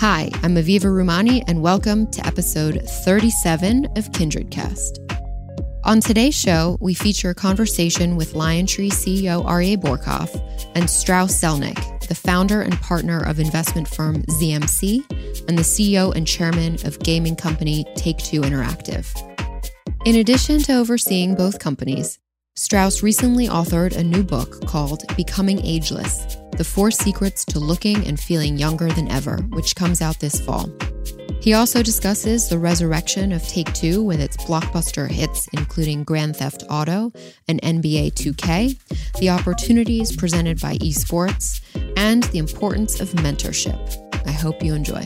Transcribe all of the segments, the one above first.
Hi, I'm Aviva Rumani, and welcome to episode 37 of KindredCast. On today's show, we feature a conversation with LionTree CEO Aryeh Bourkoff and Strauss Zelnick, the founder and partner of investment firm ZMC and the CEO and chairman of gaming company Take Two Interactive. In addition to overseeing both companies, Strauss recently authored a new book called Becoming Ageless The Four Secrets to Looking and Feeling Younger Than Ever, which comes out this fall. He also discusses the resurrection of Take Two with its blockbuster hits, including Grand Theft Auto and NBA 2K, the opportunities presented by esports, and the importance of mentorship. I hope you enjoy.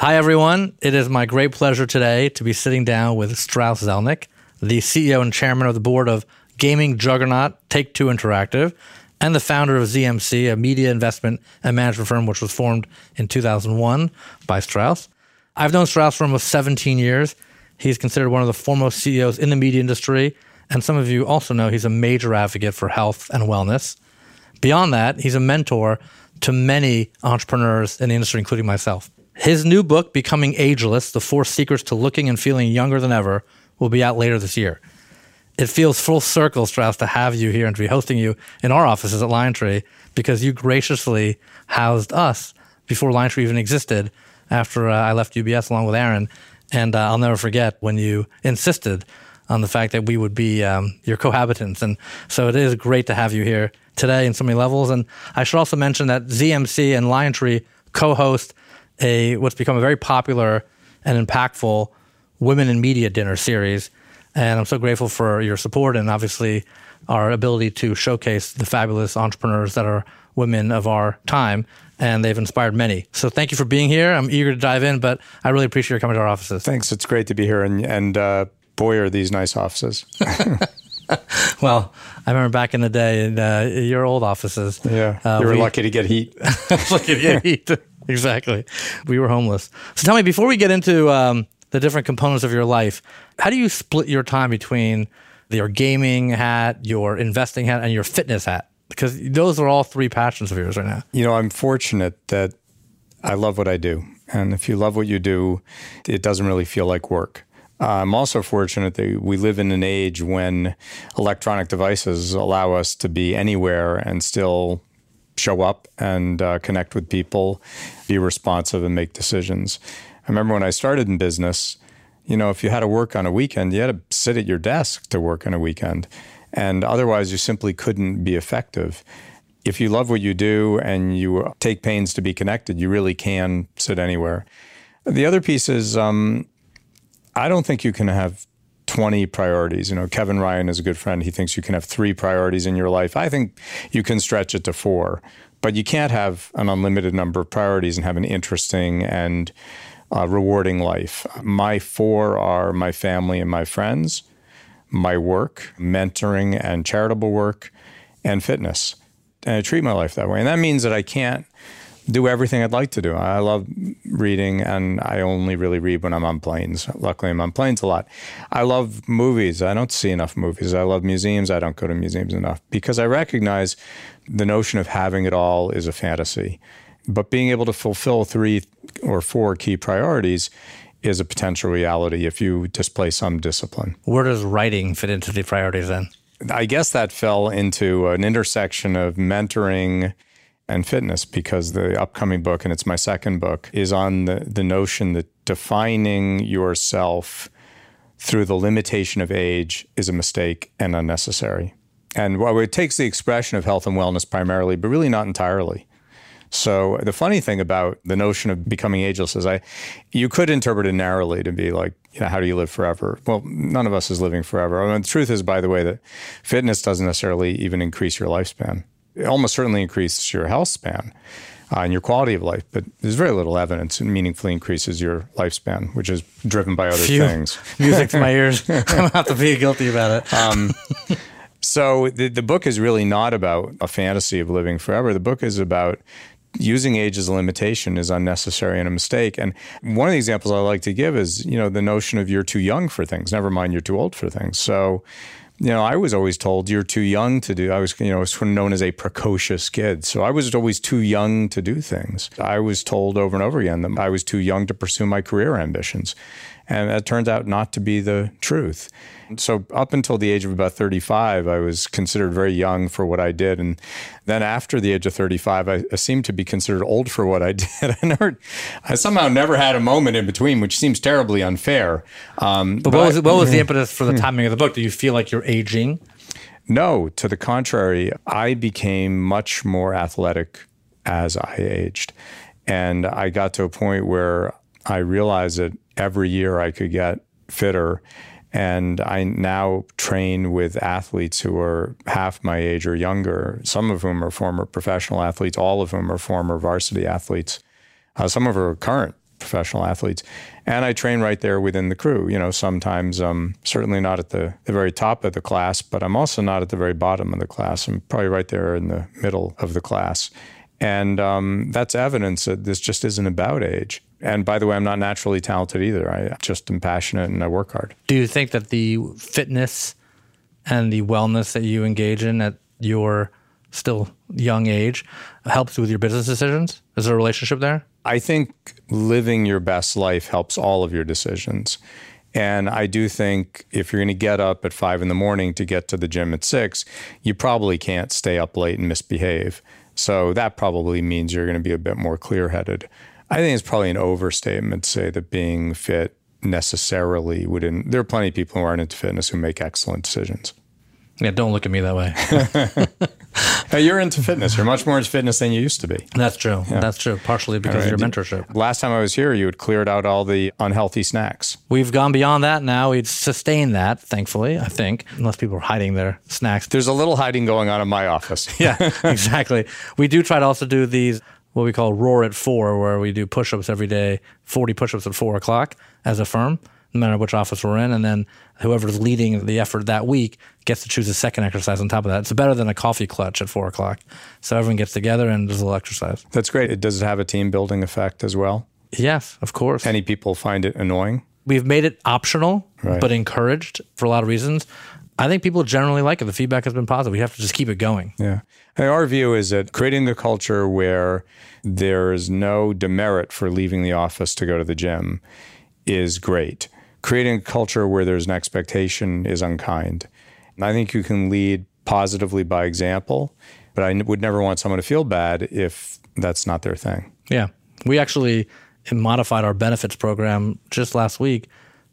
Hi, everyone. It is my great pleasure today to be sitting down with Strauss Zelnick, the CEO and chairman of the board of gaming juggernaut Take Two Interactive, and the founder of ZMC, a media investment and management firm which was formed in 2001 by Strauss. I've known Strauss for almost 17 years. He's considered one of the foremost CEOs in the media industry, and some of you also know he's a major advocate for health and wellness. Beyond that, he's a mentor to many entrepreneurs in the industry, including myself. His new book, Becoming Ageless The Four Secrets to Looking and Feeling Younger Than Ever, will be out later this year. It feels full circle, Strauss, to have you here and to be hosting you in our offices at LionTree because you graciously housed us before LionTree even existed after uh, I left UBS along with Aaron. And uh, I'll never forget when you insisted on the fact that we would be um, your cohabitants. And so it is great to have you here today in so many levels. And I should also mention that ZMC and LionTree co host a what's become a very popular and impactful women in media dinner series. And I'm so grateful for your support and obviously our ability to showcase the fabulous entrepreneurs that are women of our time. And they've inspired many. So thank you for being here. I'm eager to dive in, but I really appreciate your coming to our offices. Thanks. It's great to be here. And, and uh, boy, are these nice offices. well, I remember back in the day in uh, your old offices. Yeah. Uh, you were we, lucky to get heat. lucky to get heat. exactly. We were homeless. So tell me, before we get into um, the different components of your life, how do you split your time between your gaming hat, your investing hat, and your fitness hat? Because those are all three passions of yours right now. You know, I'm fortunate that I love what I do. And if you love what you do, it doesn't really feel like work. I'm also fortunate that we live in an age when electronic devices allow us to be anywhere and still show up and uh, connect with people, be responsive, and make decisions. I remember when I started in business, you know, if you had to work on a weekend, you had to sit at your desk to work on a weekend. And otherwise, you simply couldn't be effective. If you love what you do and you take pains to be connected, you really can sit anywhere. The other piece is um, I don't think you can have 20 priorities. You know, Kevin Ryan is a good friend. He thinks you can have three priorities in your life. I think you can stretch it to four, but you can't have an unlimited number of priorities and have an interesting and uh, rewarding life. My four are my family and my friends, my work, mentoring and charitable work, and fitness. And I treat my life that way. And that means that I can't do everything I'd like to do. I love reading, and I only really read when I'm on planes. Luckily, I'm on planes a lot. I love movies. I don't see enough movies. I love museums. I don't go to museums enough because I recognize the notion of having it all is a fantasy. But being able to fulfill three or four key priorities is a potential reality if you display some discipline. Where does writing fit into the priorities then? I guess that fell into an intersection of mentoring and fitness because the upcoming book, and it's my second book, is on the, the notion that defining yourself through the limitation of age is a mistake and unnecessary. And while it takes the expression of health and wellness primarily, but really not entirely. So the funny thing about the notion of becoming ageless is I you could interpret it narrowly to be like, you know, how do you live forever? Well, none of us is living forever. I mean, the truth is, by the way, that fitness doesn't necessarily even increase your lifespan it almost certainly increases your health span uh, and your quality of life, but there's very little evidence it meaningfully increases your lifespan, which is driven by other Phew. things. Music to my ears. I'm not to be guilty about it. Um, so the, the book is really not about a fantasy of living forever. The book is about using age as a limitation is unnecessary and a mistake. And one of the examples I like to give is, you know, the notion of you're too young for things, never mind you're too old for things. So you know, I was always told you're too young to do. I was, you know, known as a precocious kid. So I was always too young to do things. I was told over and over again that I was too young to pursue my career ambitions. And that turns out not to be the truth. So up until the age of about 35, I was considered very young for what I did. And then after the age of 35, I, I seemed to be considered old for what I did. I never, I somehow never had a moment in between, which seems terribly unfair. Um, but, but, what was, what was the impetus for the timing of the book? Do you feel like you're aging? No, to the contrary, I became much more athletic as I aged. And I got to a point where I realized that every year I could get fitter and I now train with athletes who are half my age or younger, some of whom are former professional athletes, all of whom are former varsity athletes. Uh, some of them are current professional athletes. And I train right there within the crew. You know, sometimes I'm certainly not at the, the very top of the class, but I'm also not at the very bottom of the class. I'm probably right there in the middle of the class. And um, that's evidence that this just isn't about age. And by the way, I'm not naturally talented either. I just am passionate and I work hard. Do you think that the fitness and the wellness that you engage in at your still young age helps with your business decisions? Is there a relationship there? I think living your best life helps all of your decisions. And I do think if you're going to get up at five in the morning to get to the gym at six, you probably can't stay up late and misbehave. So that probably means you're going to be a bit more clear headed. I think it's probably an overstatement to say that being fit necessarily wouldn't. There are plenty of people who aren't into fitness who make excellent decisions. Yeah, don't look at me that way. you're into fitness. You're much more into fitness than you used to be. That's true. Yeah. That's true. Partially because right. of your mentorship. Last time I was here, you had cleared out all the unhealthy snacks. We've gone beyond that now. We've sustained that, thankfully, I think, unless people are hiding their snacks. There's a little hiding going on in my office. yeah, exactly. We do try to also do these what we call roar at four, where we do push ups every day, 40 push ups at four o'clock as a firm, no matter which office we're in. And then whoever's leading the effort that week gets to choose a second exercise on top of that. It's better than a coffee clutch at four o'clock. So everyone gets together and does a little exercise. That's great. It does have a team building effect as well. Yes, of course. Any people find it annoying? We've made it optional, right. but encouraged for a lot of reasons. I think people generally like it. The feedback has been positive. We have to just keep it going. Yeah. And Our view is that creating the culture where there is no demerit for leaving the office to go to the gym is great. Creating a culture where there's an expectation is unkind. And I think you can lead positively by example, but I would never want someone to feel bad if that's not their thing. Yeah. We actually modified our benefits program just last week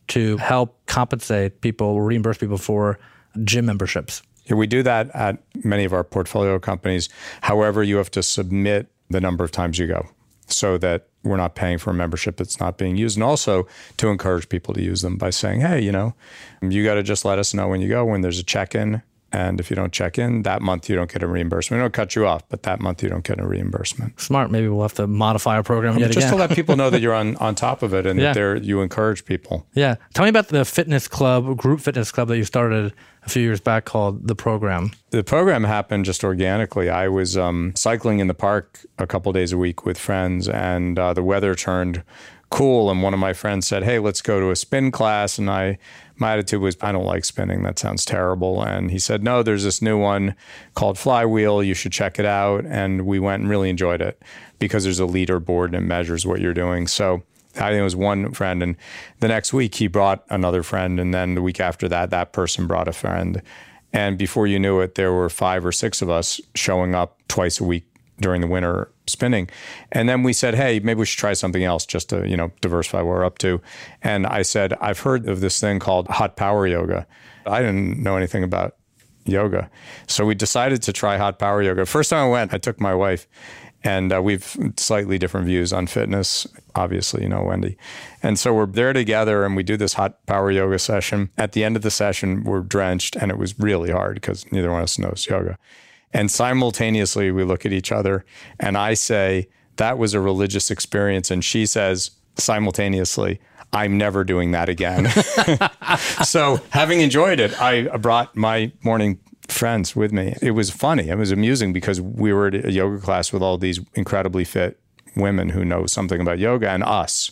to help compensate people, reimburse people for gym memberships. Yeah, we do that at many of our portfolio companies. However, you have to submit the number of times you go so that we're not paying for a membership that's not being used. And also to encourage people to use them by saying, hey, you know, you got to just let us know when you go, when there's a check in and if you don't check in that month, you don't get a reimbursement. We don't cut you off, but that month you don't get a reimbursement. Smart. Maybe we'll have to modify our program just to let people know that you're on, on top of it and yeah. that you encourage people. Yeah. Tell me about the fitness club, group fitness club that you started a few years back called the program. The program happened just organically. I was um, cycling in the park a couple days a week with friends, and uh, the weather turned cool. And one of my friends said, "Hey, let's go to a spin class." And I my attitude was, I don't like spinning. That sounds terrible. And he said, No, there's this new one called Flywheel. You should check it out. And we went and really enjoyed it because there's a leaderboard and it measures what you're doing. So I think it was one friend. And the next week, he brought another friend. And then the week after that, that person brought a friend. And before you knew it, there were five or six of us showing up twice a week during the winter spinning. And then we said, hey, maybe we should try something else just to, you know, diversify what we're up to. And I said, I've heard of this thing called hot power yoga. I didn't know anything about yoga. So we decided to try hot power yoga. First time I went, I took my wife and uh, we've slightly different views on fitness obviously you know wendy and so we're there together and we do this hot power yoga session at the end of the session we're drenched and it was really hard because neither one of us knows yoga and simultaneously, we look at each other, and I say, That was a religious experience. And she says, simultaneously, I'm never doing that again. so, having enjoyed it, I brought my morning friends with me. It was funny. It was amusing because we were at a yoga class with all these incredibly fit women who know something about yoga and us.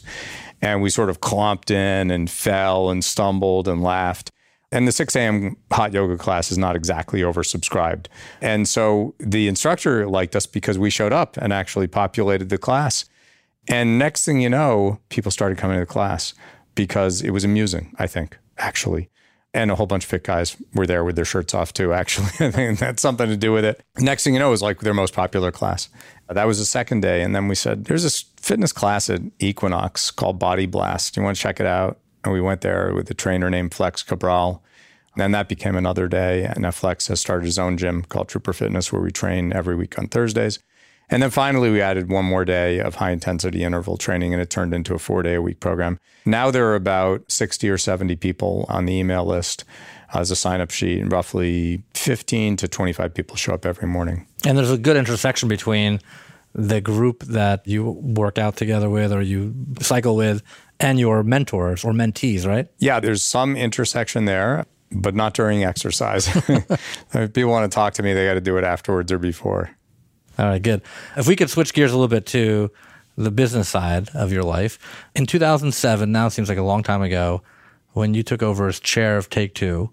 And we sort of clomped in and fell and stumbled and laughed. And the 6 a.m. hot yoga class is not exactly oversubscribed. And so the instructor liked us because we showed up and actually populated the class. And next thing you know, people started coming to the class because it was amusing, I think, actually. And a whole bunch of fit guys were there with their shirts off too, actually. I think that's something to do with it. Next thing you know, was like their most popular class. That was the second day. And then we said, there's this fitness class at Equinox called Body Blast. You want to check it out? And we went there with a trainer named Flex Cabral. And then that became another day. And Flex has started his own gym called Trooper Fitness, where we train every week on Thursdays. And then finally, we added one more day of high intensity interval training, and it turned into a four day a week program. Now there are about 60 or 70 people on the email list as a sign up sheet, and roughly 15 to 25 people show up every morning. And there's a good intersection between the group that you work out together with or you cycle with and your mentors or mentees, right? Yeah, there's some intersection there, but not during exercise. if people want to talk to me, they got to do it afterwards or before. All right, good. If we could switch gears a little bit to the business side of your life. In 2007, now seems like a long time ago, when you took over as chair of Take Two,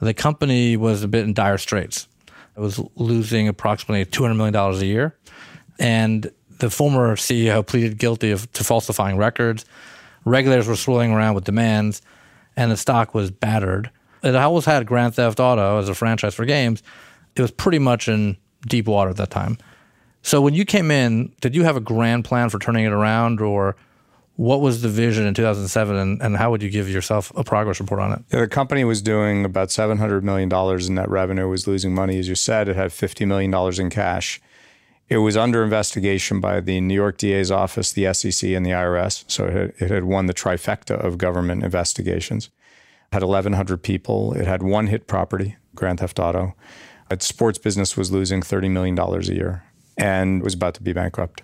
the company was a bit in dire straits. It was losing approximately $200 million a year. And the former CEO pleaded guilty of, to falsifying records. Regulators were swirling around with demands, and the stock was battered. It always had Grand Theft Auto as a franchise for games. It was pretty much in deep water at that time. So when you came in, did you have a grand plan for turning it around, or what was the vision in 2007, and, and how would you give yourself a progress report on it? Yeah, the company was doing about $700 million in net revenue, was losing money. As you said, it had $50 million in cash. It was under investigation by the New York DA's office, the SEC, and the IRS. So it had, it had won the trifecta of government investigations. It had 1,100 people. It had one hit property, Grand Theft Auto. Its sports business was losing $30 million a year and was about to be bankrupt.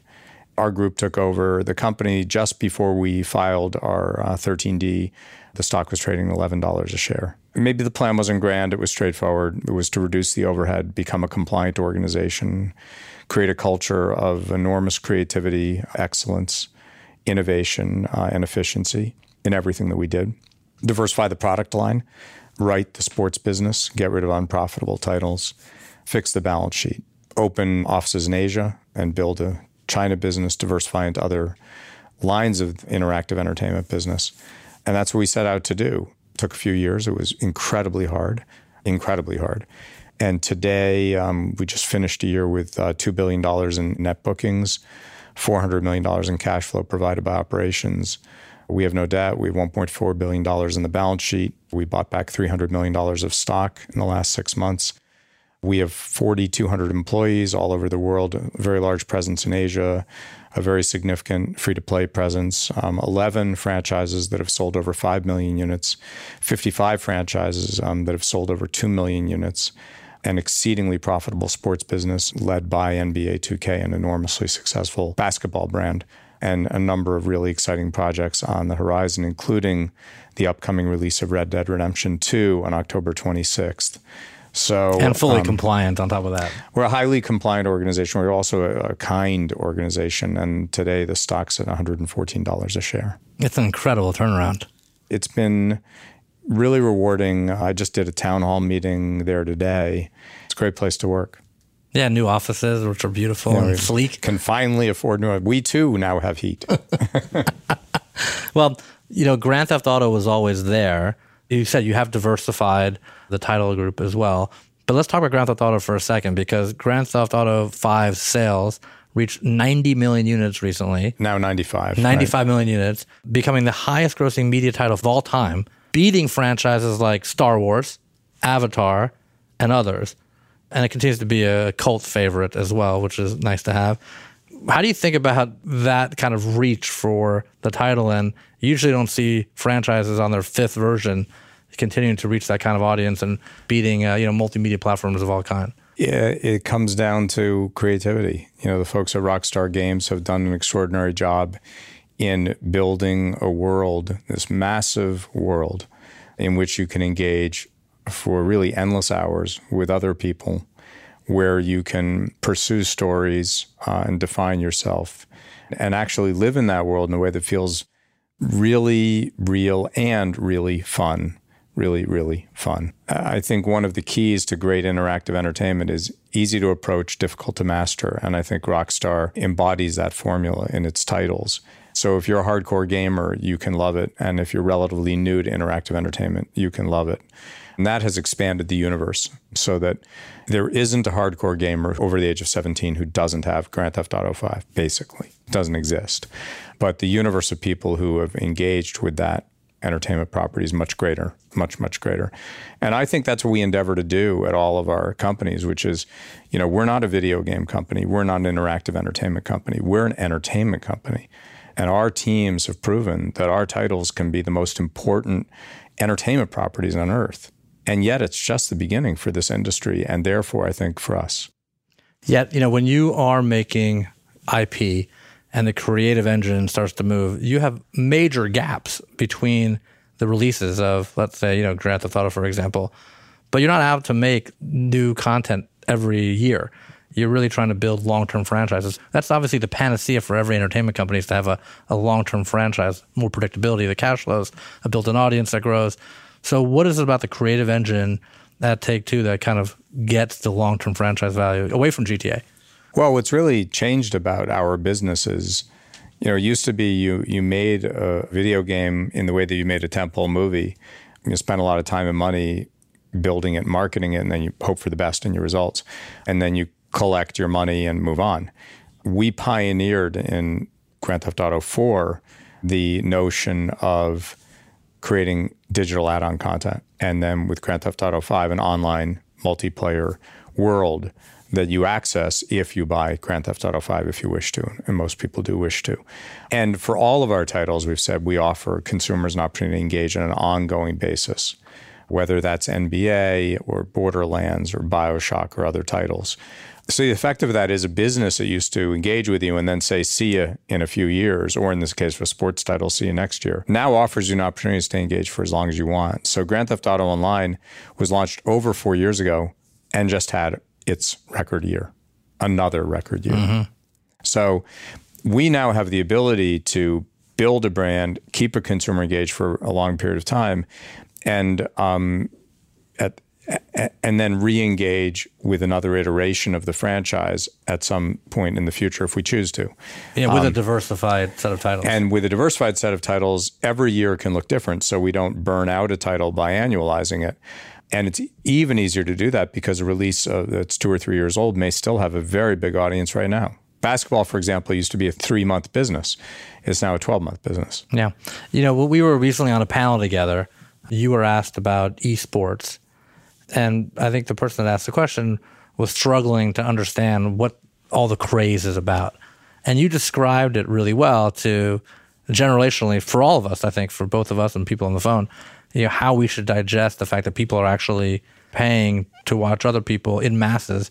Our group took over the company just before we filed our uh, 13D. The stock was trading $11 a share. Maybe the plan wasn't grand, it was straightforward. It was to reduce the overhead, become a compliant organization, create a culture of enormous creativity, excellence, innovation, uh, and efficiency in everything that we did. Diversify the product line right the sports business, get rid of unprofitable titles, fix the balance sheet, open offices in Asia, and build a China business, diversify into other lines of interactive entertainment business. And that's what we set out to do. It took a few years. It was incredibly hard, incredibly hard. And today, um, we just finished a year with uh, $2 billion in net bookings, $400 million in cash flow provided by operations. We have no debt. We have $1.4 billion in the balance sheet. We bought back $300 million of stock in the last six months. We have 4,200 employees all over the world, a very large presence in Asia, a very significant free to play presence, um, 11 franchises that have sold over 5 million units, 55 franchises um, that have sold over 2 million units, an exceedingly profitable sports business led by NBA 2K, an enormously successful basketball brand and a number of really exciting projects on the horizon, including the upcoming release of Red Dead Redemption 2 on October 26th. So and fully um, compliant on top of that. We're a highly compliant organization. We're also a, a, kind organization, and today the stock's at $114 a share. It's an incredible turnaround. It's been really rewarding. I just did a town hall meeting there today. It's a great place to work. Yeah, new offices, which are beautiful yeah, and sleek. Can finally afford new. We too now have heat. well, you know, Grand Theft Auto was always there. You said you have diversified the title group as well. But let's talk about Grand Theft Auto for a second because Grand Theft Auto 5 sales reached 90 million units recently. Now 95. Ninety-five right? million units, becoming the highest grossing media title of all time, beating franchises like Star Wars, Avatar, and others and it continues to be a cult favorite as well, which is nice to have. How do you think about that kind of reach for the title? And you usually don't see franchises on their fifth version continuing to reach that kind of audience and beating uh, you know multimedia platforms of all kind. Yeah, it comes down to creativity. You know, the folks at Rockstar Games have done an extraordinary job in building a world, this massive world, in which you can engage for really endless hours with other people where you can pursue stories uh, and define yourself and actually live in that world in a way that feels really real and really fun, really, really fun. I think one of the keys to great interactive entertainment is easy to approach, difficult to master. And I think Rockstar embodies that formula in its titles. So if you're a hardcore gamer, you can love it. And if you're relatively new to interactive entertainment, you can love it. And that has expanded the universe so that there isn't a hardcore gamer over the age of 17 who doesn't have Grand Theft Auto 5, basically. It doesn't exist. But the universe of people who have engaged with that entertainment property is much greater, much, much greater. And I think that's what we endeavor to do at all of our companies, which is, you know, we're not a video game company. We're not an interactive entertainment company. We're an entertainment company. And our teams have proven that our titles can be the most important entertainment properties on earth. And yet it's just the beginning for this industry and therefore I think for us. Yet, you know, when you are making IP and the creative engine starts to move, you have major gaps between the releases of, let's say, you know, Grand Theft Auto, for example. But you're not out to make new content every year. You're really trying to build long term franchises. That's obviously the panacea for every entertainment company is to have a, a long term franchise, more predictability, of the cash flows, a built in audience that grows. So, what is it about the creative engine at Take Two that kind of gets the long term franchise value away from GTA? Well, what's really changed about our business is, you know, it used to be you you made a video game in the way that you made a tentpole movie. You spent a lot of time and money building it, marketing it, and then you hope for the best in your results, and then you collect your money and move on. We pioneered in Grand Theft Auto 4 the notion of creating digital add-on content, and then with Grand Theft Auto 5, an online multiplayer world that you access if you buy Grand Theft Auto 5 if you wish to, and most people do wish to. And for all of our titles, we've said we offer consumers an opportunity to engage on an ongoing basis, whether that's NBA or Borderlands or Bioshock or other titles. So the effect of that is a business that used to engage with you and then say, see you in a few years, or in this case for sports titles, see you next year, now offers you an opportunity to stay engaged for as long as you want. So Grand Theft Auto Online was launched over four years ago and just had its record year, another record year. Mm-hmm. So we now have the ability to build a brand, keep a consumer engaged for a long period of time, and um, at and then re-engage with another iteration of the franchise at some point in the future if we choose to. Yeah, with um, a diversified set of titles. And with a diversified set of titles, every year can look different, so we don't burn out a title by annualizing it. And it's even easier to do that because a release uh, that's two or three years old may still have a very big audience right now. Basketball, for example, used to be a three month business. It's now a 12 month business. Yeah. You know, we were recently on a panel together. You were asked about esports and I think the person that asked the question was struggling to understand what all the craze is about. And you described it really well to generationally for all of us, I think, for both of us and people on the phone, you know, how we should digest the fact that people are actually paying to watch other people in masses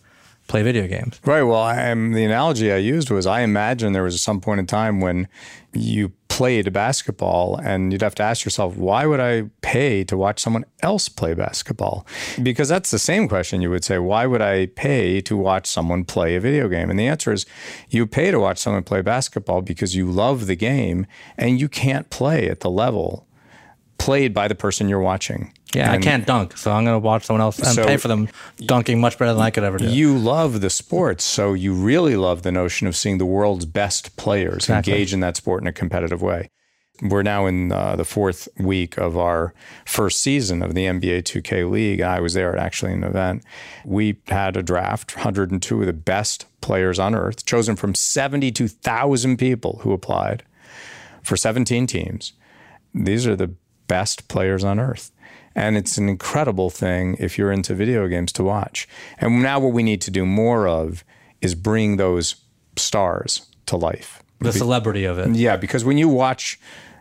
play video games. Right. Well, I'm, the analogy I used was I imagine there was some point in time when you played basketball and you'd have to ask yourself, why would I pay to watch someone else play basketball? Because that's the same question you would say, why would I pay to watch someone play a video game? And the answer is you pay to watch someone play basketball because you love the game and you can't play at the level played by the person you're watching. Yeah, and I can't dunk, so I'm going to watch someone else and so pay for them dunking much better than I could ever do. You love the sport, so you really love the notion of seeing the world's best players exactly. engage in that sport in a competitive way. We're now in uh, the fourth week of our first season of the NBA 2K League. I was there at actually an event. We had a draft, 102 of the best players on earth, chosen from 72,000 people who applied for 17 teams. These are the best players on earth. And it's an incredible thing if you're into video games to watch. And now what we need to do more of is bring those stars to life. The celebrity of it. Yeah, because when you watch,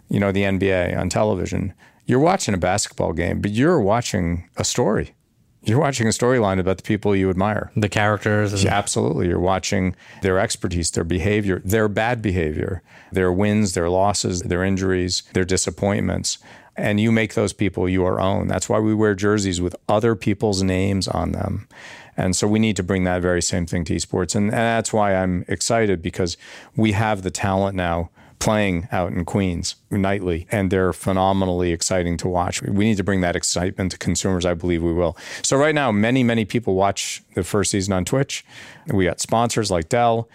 you know, the NBA on television, you're watching a basketball game, but you're watching a story. You're watching a storyline about the people you admire. The characters. Yeah, absolutely. You're watching their expertise, their behavior, their bad behavior, their wins, their losses, their injuries, their disappointments and you make those people your own. That's why we wear jerseys with other people's names on them. And so we need to bring that very same thing to esports. And, and that's why I'm excited because we have the talent now, playing out in Queens nightly, and they're phenomenally exciting to watch. We need to bring that excitement to consumers. I believe we will. So, right now, many, many people watch the first season on Twitch. We got sponsors like Dell.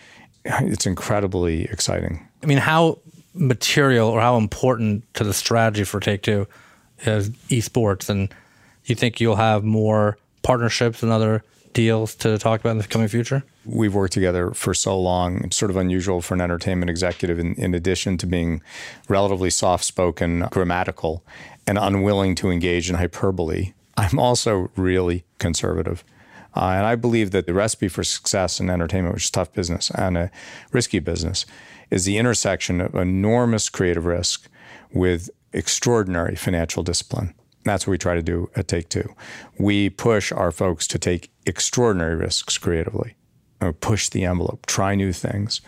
It's incredibly exciting. I mean, how material or how important to the strategy for Take Two is esports? And you think you'll have more partnerships and other deals to talk about in the coming future? We've worked together for so long. It's sort of unusual for an entertainment executive, in, in addition to being relatively soft spoken, grammatical, and unwilling to engage in hyperbole. I'm also really conservative. Uh, and I believe that the recipe for success in entertainment, which is tough business and a risky business, is the intersection of enormous creative risk with extraordinary financial discipline. That's what we try to do at Take Two. We push our folks to take extraordinary risks creatively, push the envelope, try new things.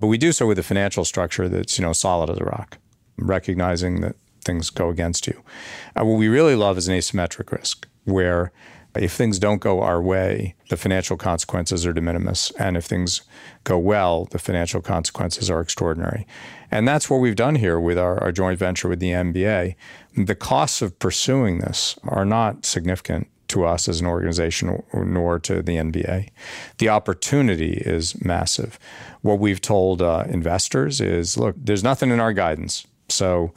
But we do so with a financial structure that's you know solid as a rock, recognizing that things go against you. Uh, what we really love is an asymmetric risk, where if things don't go our way, the financial consequences are de minimis. And if things go well, the financial consequences are extraordinary. And that's what we've done here with our, our joint venture with the NBA. The costs of pursuing this are not significant to us as an organization nor to the NBA. The opportunity is massive. What we've told uh, investors is look, there's nothing in our guidance. So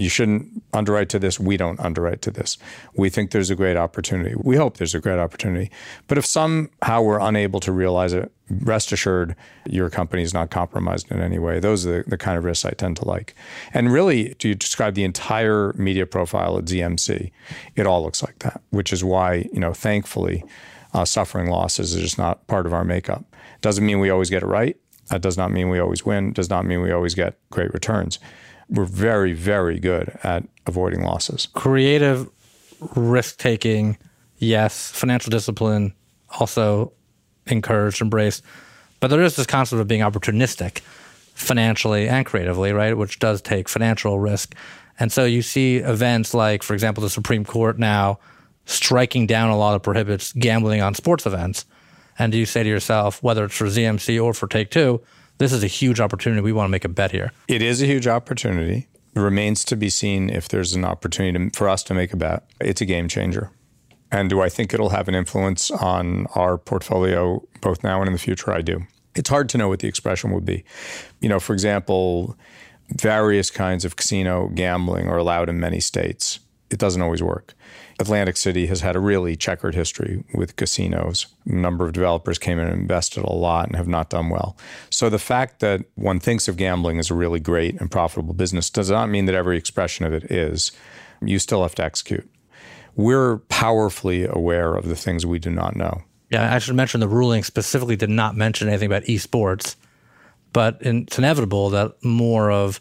you shouldn't underwrite to this. We don't underwrite to this. We think there's a great opportunity. We hope there's a great opportunity. But if somehow we're unable to realize it, rest assured your company is not compromised in any way. Those are the, the kind of risks I tend to like. And really, to you describe the entire media profile at ZMC, it all looks like that, which is why, you know, thankfully, uh, suffering losses is just not part of our makeup. Doesn't mean we always get it right. That does not mean we always win. Does not mean we always get great returns we're very, very good at avoiding losses. Creative risk taking, yes. Financial discipline, also encouraged, embraced. But there is this concept of being opportunistic financially and creatively, right? Which does take financial risk. And so you see events like, for example, the Supreme Court now striking down a law that prohibits gambling on sports events. And do you say to yourself, whether it's for ZMC or for Take Two, this is a huge opportunity. We want to make a bet here. It is a huge opportunity. It remains to be seen if there's an opportunity to, for us to make a bet. It's a game changer. And do I think it'll have an influence on our portfolio both now and in the future? I do. It's hard to know what the expression would be. You know, for example, various kinds of casino gambling are allowed in many states. It doesn't always work. Atlantic City has had a really checkered history with casinos. A number of developers came in and invested a lot and have not done well. So the fact that one thinks of gambling as a really great and profitable business does not mean that every expression of it is. You still have to execute. We're powerfully aware of the things we do not know. Yeah, I should mention the ruling specifically did not mention anything about esports, but it's inevitable that more of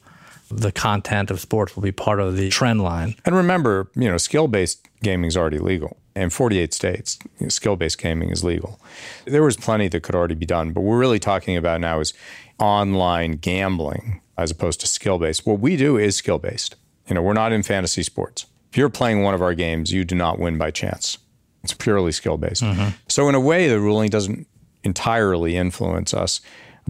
the content of sports will be part of the trend line. And remember, you know, skill based gaming is already legal. In 48 states, you know, skill based gaming is legal. There was plenty that could already be done. But what we're really talking about now is online gambling as opposed to skill based. What we do is skill based. You know, we're not in fantasy sports. If you're playing one of our games, you do not win by chance. It's purely skill based. Mm-hmm. So, in a way, the ruling doesn't entirely influence us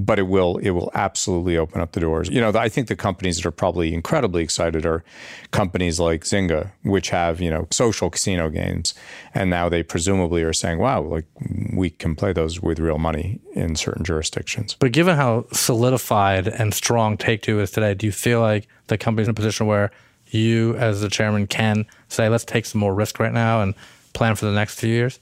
but it will it will absolutely open up the doors. You know, I think the companies that are probably incredibly excited are companies like Zynga, which have you know social casino games, and now they presumably are saying, "Wow, like we can play those with real money in certain jurisdictions." But given how solidified and strong Take Two is today, do you feel like the company's in a position where you, as the chairman, can say, "Let's take some more risk right now and plan for the next few years"?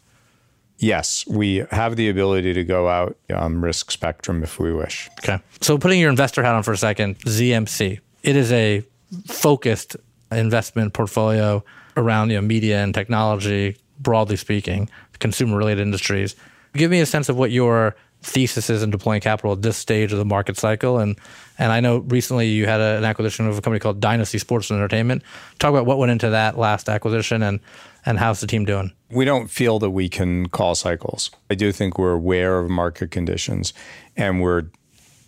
Yes, we have the ability to go out on risk spectrum if we wish. Okay. So putting your investor hat on for a second, ZMC, it is a focused investment portfolio around you know, media and technology, broadly speaking, consumer related industries. Give me a sense of what your thesis is in deploying capital at this stage of the market cycle. And and I know recently you had a, an acquisition of a company called Dynasty Sports and Entertainment. Talk about what went into that last acquisition and and how's the team doing? We don't feel that we can call cycles. I do think we're aware of market conditions and we're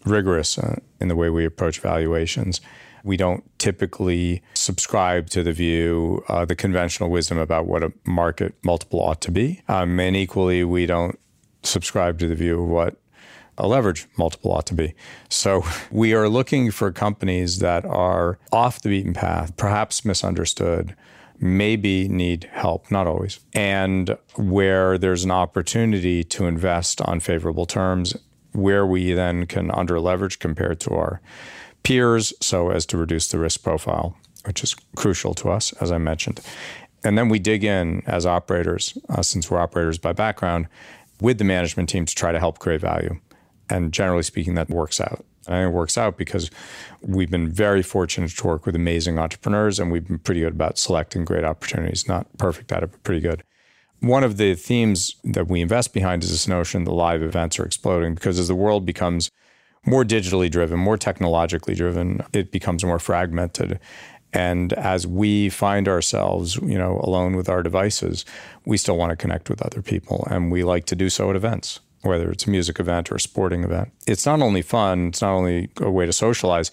rigorous uh, in the way we approach valuations. We don't typically subscribe to the view, uh, the conventional wisdom about what a market multiple ought to be. Um, and equally, we don't subscribe to the view of what a leverage multiple ought to be. So we are looking for companies that are off the beaten path, perhaps misunderstood, maybe need help, not always, and where there's an opportunity to invest on favorable terms, where we then can under leverage compared to our peers so as to reduce the risk profile, which is crucial to us, as I mentioned. And then we dig in as operators, uh, since we're operators by background, with the management team to try to help create value. And generally speaking, that works out. And it works out because we've been very fortunate to work with amazing entrepreneurs and we've been pretty good about selecting great opportunities. Not perfect at it, but pretty good. One of the themes that we invest behind is this notion that live events are exploding because as the world becomes more digitally driven, more technologically driven, it becomes more fragmented. And as we find ourselves, you know, alone with our devices, we still want to connect with other people, and we like to do so at events, whether it's a music event or a sporting event. It's not only fun; it's not only a way to socialize;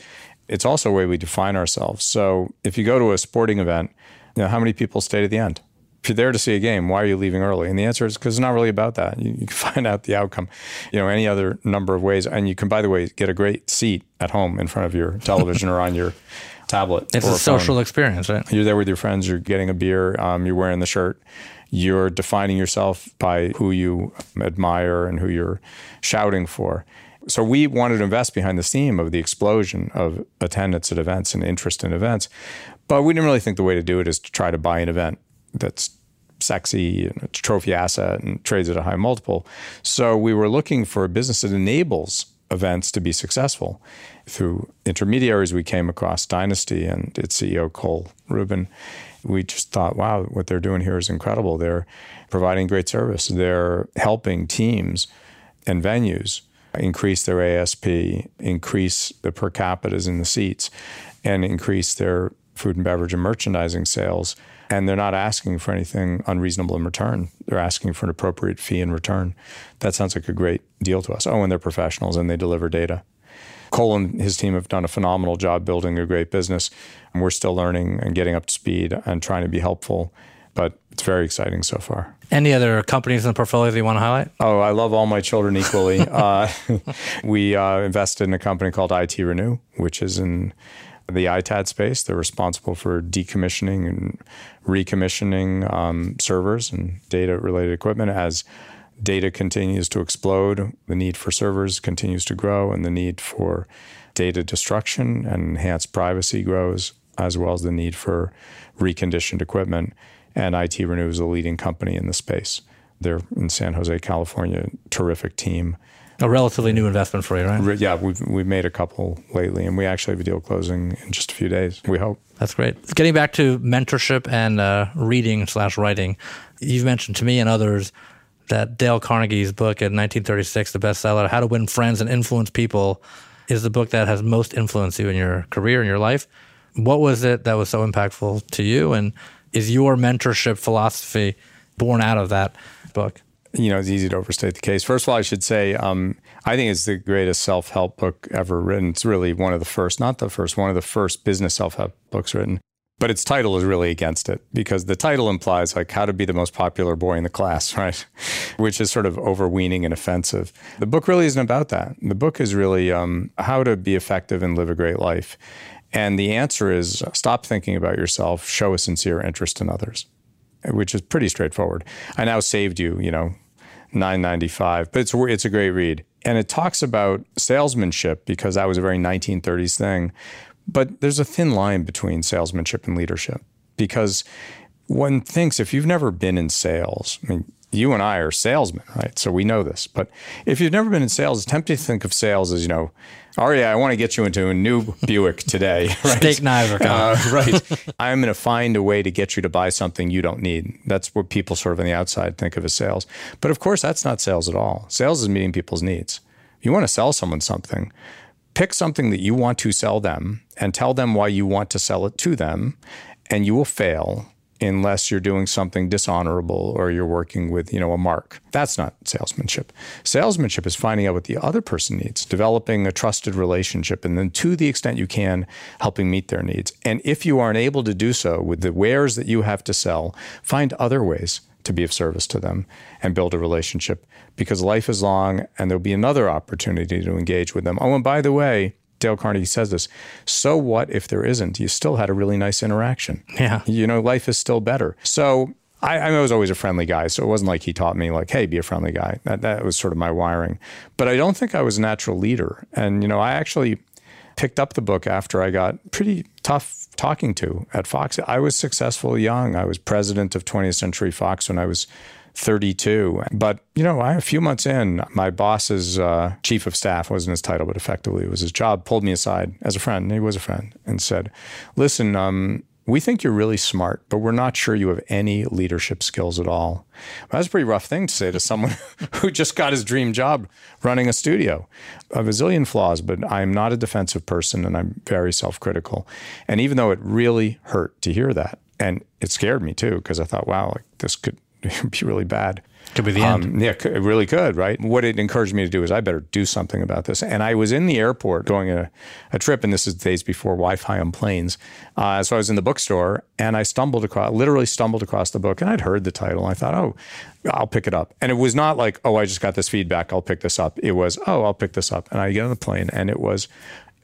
it's also a way we define ourselves. So, if you go to a sporting event, you know, how many people stay to the end? If you're there to see a game, why are you leaving early? And the answer is because it's not really about that. You, you, can find out the outcome, you know, any other number of ways. And you can, by the way, get a great seat at home in front of your television or on your tablet. It's a, a social experience, right? You're there with your friends. You're getting a beer. Um, you're wearing the shirt. You're defining yourself by who you admire and who you're shouting for. So we wanted to invest behind the theme of the explosion of attendance at events and interest in events, but we didn't really think the way to do it is to try to buy an event that's sexy and a trophy asset and trades at a high multiple. So we were looking for a business that enables events to be successful. Through intermediaries, we came across Dynasty and its CEO, Cole Rubin. We just thought, wow, what they're doing here is incredible. They're providing great service, they're helping teams and venues increase their ASP, increase the per capitas in the seats, and increase their food and beverage and merchandising sales. And they're not asking for anything unreasonable in return. They're asking for an appropriate fee in return. That sounds like a great deal to us. Oh, and they're professionals and they deliver data. Cole and his team have done a phenomenal job building a great business. And we're still learning and getting up to speed and trying to be helpful. But it's very exciting so far. Any other companies in the portfolio that you want to highlight? Oh, I love all my children equally. uh, we uh, invested in a company called ITRenew, which is in the ITAD space. They're responsible for decommissioning and recommissioning um, servers and data related equipment as data continues to explode, the need for servers continues to grow, and the need for data destruction and enhanced privacy grows, as well as the need for reconditioned equipment. And ITRenew is a leading company in the space. They're in San Jose, California, terrific team. A relatively new investment for you, right? Yeah, we've we've made a couple lately, and we actually have a deal closing in just a few days. We hope. That's great. Getting back to mentorship and uh, reading slash writing, you've mentioned to me and others that Dale Carnegie's book in 1936, the bestseller, How to Win Friends and Influence People, is the book that has most influenced you in your career and your life. What was it that was so impactful to you? And is your mentorship philosophy born out of that book? You know, it's easy to overstate the case. First of all, I should say um, I think it's the greatest self help book ever written. It's really one of the first, not the first, one of the first business self help books written. But its title is really against it because the title implies like how to be the most popular boy in the class, right? Which is sort of overweening and offensive. The book really isn't about that. The book is really um, how to be effective and live a great life. And the answer is stop thinking about yourself, show a sincere interest in others, which is pretty straightforward. I now saved you, you know, 995, but it's it's a great read. And it talks about salesmanship because that was a very 1930s thing. But there's a thin line between salesmanship and leadership because one thinks if you've never been in sales, I mean, you and I are salesmen, right? So we know this. But if you've never been in sales, it's tempting to think of sales as, you know, Aryeh, I want to get you into a new Buick today. Right? Steak knives are coming. Uh, right. I'm going to find a way to get you to buy something you don't need. That's what people sort of on the outside think of as sales. But of course, that's not sales at all. Sales is meeting people's needs. You want to sell someone something, pick something that you want to sell them and tell them why you want to sell it to them, and you will fail unless you're doing something dishonorable or you're working with, you know, a mark. That's not salesmanship. Salesmanship is finding out what the other person needs, developing a trusted relationship, and then to the extent you can, helping meet their needs. And if you aren't able to do so with the wares that you have to sell, find other ways to be of service to them and build a relationship because life is long and there'll be another opportunity to engage with them. Oh, and by the way, Dale Carnegie says this. So what if there isn't? You still had a really nice interaction. Yeah. You know, life is still better. So I, I was always a friendly guy. So it wasn't like he taught me like, hey, be a friendly guy. That, that was sort of my wiring. But I don't think I was a natural leader. And, you know, I actually picked up the book after I got pretty tough talking to at Fox. I was successful young. I was president of 20th Century Fox when I was 32. But, you know, I, a few months in, my boss's uh, chief of staff wasn't his title, but effectively it was his job, pulled me aside as a friend. He was a friend and said, listen, um, we think you're really smart, but we're not sure you have any leadership skills at all. That's a pretty rough thing to say to someone who just got his dream job running a studio. A zillion flaws, but I'm not a defensive person and I'm very self critical. And even though it really hurt to hear that, and it scared me too, because I thought, wow, like this could be really bad. Could be the end. Um, yeah, it really could, right? What it encouraged me to do is I better do something about this. And I was in the airport going a, a trip, and this is days before Wi-Fi on planes. Uh, so I was in the bookstore, and I stumbled across, literally stumbled across the book, and I'd heard the title. I thought, oh, I'll pick it up. And it was not like, oh, I just got this feedback, I'll pick this up. It was, oh, I'll pick this up. And I get on the plane, and it was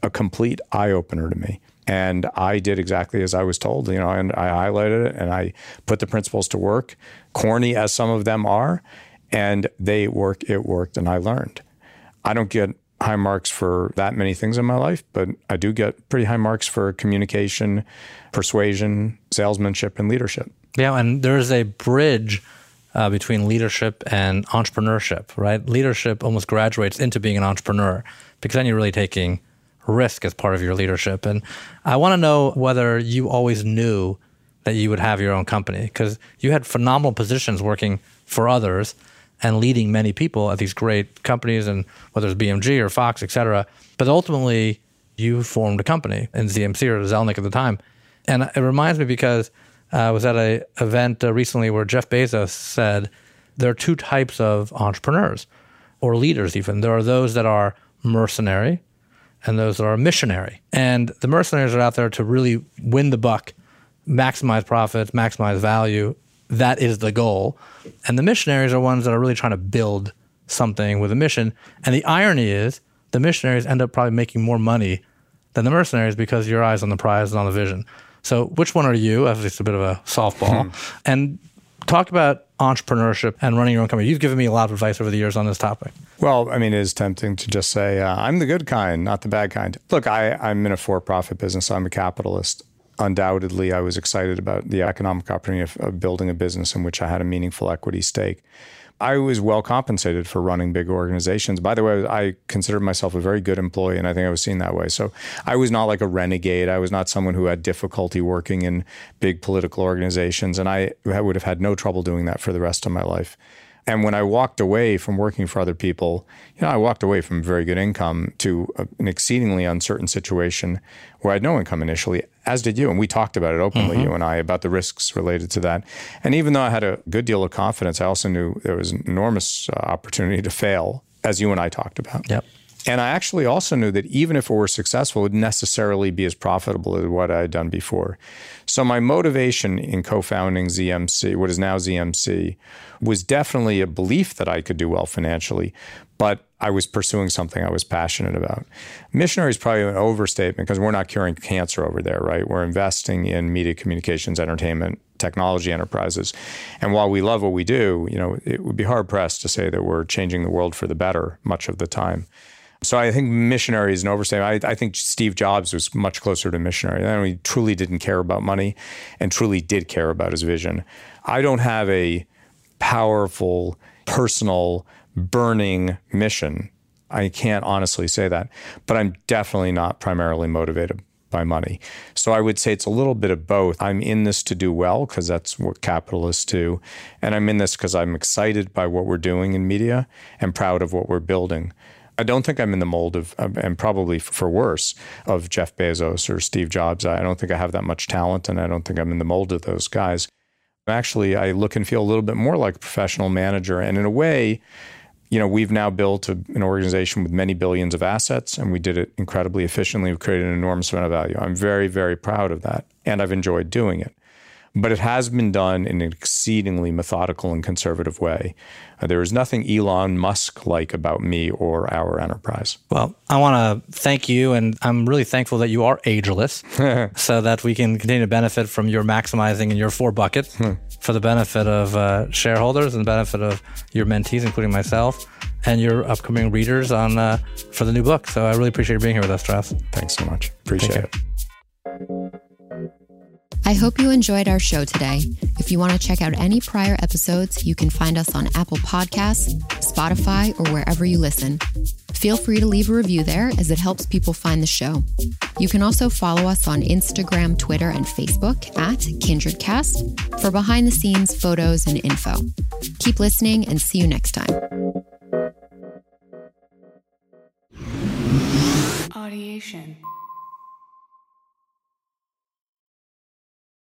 a complete eye opener to me. And I did exactly as I was told, you know, and I highlighted it and I put the principles to work, corny as some of them are, and they work, it worked, and I learned. I don't get high marks for that many things in my life, but I do get pretty high marks for communication, persuasion, salesmanship, and leadership. Yeah, and there's a bridge uh, between leadership and entrepreneurship, right? Leadership almost graduates into being an entrepreneur because then you're really taking risk as part of your leadership. And I want to know whether you always knew that you would have your own company because you had phenomenal positions working for others and leading many people at these great companies and whether it's BMG or Fox, et cetera. But ultimately, you formed a company in ZMC or Zelnick at the time. And it reminds me because uh, I was at an event uh, recently where Jeff Bezos said there are two types of entrepreneurs or leaders, even. There are those that are mercenary and those that are missionary. And the mercenaries are out there to really win the buck, maximize profits, maximize value. That is the goal. And the missionaries are ones that are really trying to build something with a mission. And the irony is, the missionaries end up probably making more money than the mercenaries because your eyes on the prize and on the vision. So, which one are you? Just a bit of a softball. Hmm. and talk about entrepreneurship and running your own company. You've given me a lot of advice over the years on this topic. Well, I mean, it is tempting to just say, uh, I'm the good kind, not the bad kind. Look, I, I'm in a for profit business, I'm a capitalist. Undoubtedly, I was excited about the economic opportunity of, of building a business in which I had a meaningful equity stake. I was well compensated for running big organizations. By the way, I considered myself a very good employee, and I think I was seen that way. So I was not like a renegade. I was not someone who had difficulty working in big political organizations, and I would have had no trouble doing that for the rest of my life. And when I walked away from working for other people, you know, I walked away from very good income to an exceedingly uncertain situation where I had no income initially, as did you. And we talked about it openly, mm-hmm. you and I, about the risks related to that. And even though I had a good deal of confidence, I also knew there was an enormous uh, opportunity to fail, as you and I talked about. Yep. And I actually also knew that even if it were successful, it would necessarily be as profitable as what I had done before. So my motivation in co-founding ZMC, what is now ZMC, was definitely a belief that I could do well financially, but I was pursuing something I was passionate about. Missionary is probably an overstatement because we're not curing cancer over there, right? We're investing in media communications, entertainment, technology enterprises. And while we love what we do, you know, it would be hard pressed to say that we're changing the world for the better much of the time. So I think missionary is an overstatement. I, I, think Steve Jobs was much closer to missionary. I mean, he truly didn't care about money and truly did care about his vision. I don't have a powerful, personal, burning mission. I can't honestly say that, but I'm definitely not primarily motivated by money. So I would say it's a little bit of both. I'm in this to do well because that's what capitalists do. And I'm in this because I'm excited by what we're doing in media and proud of what we're building. I don't think I'm in the mold of, and probably for worse, of Jeff Bezos or Steve Jobs. I don't think I have that much talent, and I don't think I'm in the mold of those guys. Actually, I look and feel a little bit more like a professional manager. And in a way, you know, we've now built a, an organization with many billions of assets, and we did it incredibly efficiently. We've created an enormous amount of value. I'm very, very proud of that, and I've enjoyed doing it. But it has been done in an exceedingly methodical and conservative way. Uh, there is nothing Elon Musk like about me or our enterprise. Well, I want to thank you, and I'm really thankful that you are ageless so that we can continue to benefit from your maximizing in your four buckets for the benefit of uh, shareholders and the benefit of your mentees, including myself, and your upcoming readers on uh, for the new book. So I really appreciate you being here with us, Strauss. Thanks so much. Appreciate it. I hope you enjoyed our show today. If you want to check out any prior episodes, you can find us on Apple Podcasts, Spotify, or wherever you listen. Feel free to leave a review there as it helps people find the show. You can also follow us on Instagram, Twitter, and Facebook at KindredCast for behind the scenes photos and info. Keep listening and see you next time. Audiation.